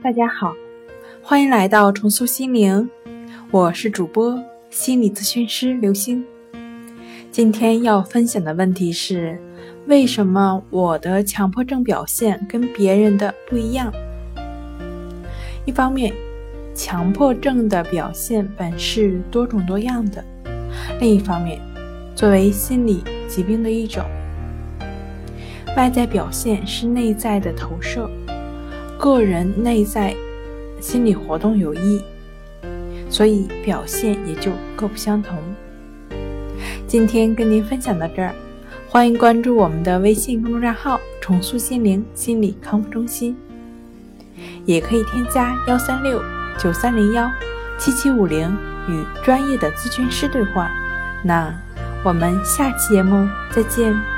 大家好，欢迎来到重塑心灵，我是主播心理咨询师刘星。今天要分享的问题是：为什么我的强迫症表现跟别人的不一样？一方面，强迫症的表现本是多种多样的；另一方面，作为心理疾病的一种。外在表现是内在的投射，个人内在心理活动有异，所以表现也就各不相同。今天跟您分享到这儿，欢迎关注我们的微信公众账号“重塑心灵心理康复中心”，也可以添加幺三六九三零幺七七五零与专业的咨询师对话。那我们下期节目再见。